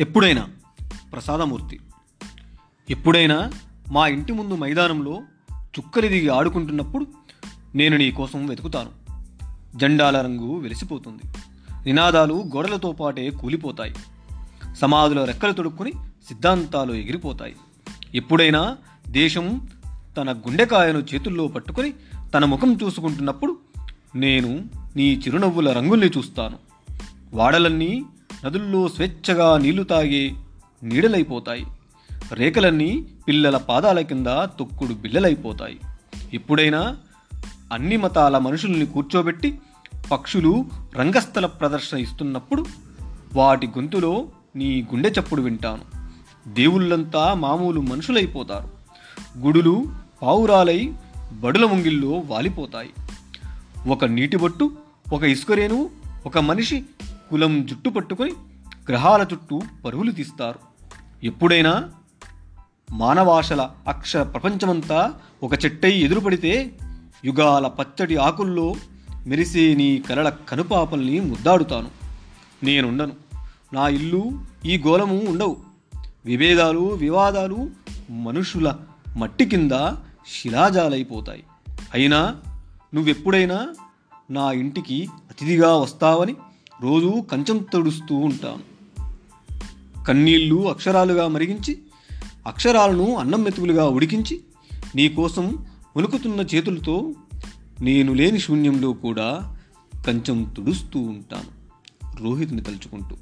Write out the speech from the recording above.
ఎప్పుడైనా ప్రసాదమూర్తి. ఎప్పుడైనా మా ఇంటి ముందు మైదానంలో చుక్కలు దిగి ఆడుకుంటున్నప్పుడు నేను నీ కోసం వెతుకుతాను. జెండాల రంగు వెలిసిపోతుంది. నినాదాలు గోడలతో పాటే కూలిపోతాయి. సమాధుల రెక్కలు తొడుక్కుని సిద్ధాంతాలు ఎగిరిపోతాయి. ఎప్పుడైనా దేశం తన గుండెకాయను చేతుల్లో పట్టుకొని తన ముఖం చూసుకుంటున్నప్పుడు నేను నీ చిరునవ్వుల రంగుల్ని చూస్తాను. వాడలన్నీ నదుల్లో స్వేచ్ఛగా నీళ్ళు తాగే నీడలైపోతాయి. రేఖలన్నీ పిల్లల పాదాల కింద తొక్కుడు బిల్లలైపోతాయి ఎప్పుడైనా అన్ని మతాల మనుషుల్ని కూర్చోబెట్టి పక్షులు రంగస్థల ప్రదర్శన ఇస్తున్నప్పుడు వాటి గొంతులో నీ గుండె చప్పుడు వింటాను. దేవుళ్ళంతా మామూలు మనుషులైపోతారు. గుడులు పావురాలై బడుల ముంగిల్లో వాలిపోతాయి. ఒక నీటి బొట్టు ఒక ఇసుకరేణువు ఒక మనిషి కులం జుట్టు పట్టుకొని గ్రహాల చుట్టూ పరుగులు తీస్తారు. ఎప్పుడైనా మానవాశల అక్షర ప్రపంచమంతా ఒక చెట్టై ఎదురుపడితే యుగాల పచ్చడి ఆకుల్లో మెరిసే నీ కలల కనుపాపల్ని ముద్దాడుతాను. నేనుండను. నా ఇల్లు ఈ గోళము ఉండవు. విభేదాలు వివాదాలు మనుషుల మట్టి కింద శిలాజాలైపోతాయి. అయినా నువ్వెప్పుడైనా నా ఇంటికి అతిథిగా వస్తావని రోజూ కంచం తడుస్తూ ఉంటాను కన్నీళ్ళు అక్షరాలుగా మరిగించి అక్షరాలను అన్నం మెతుకులుగా ఉడికించి నీకోసం వణుకుతున్న చేతులతో నేను లేని శూన్యంలో కూడా కంచం తుడుస్తూ ఉంటాను. రోహిత్ని తలుచుకుంటూ.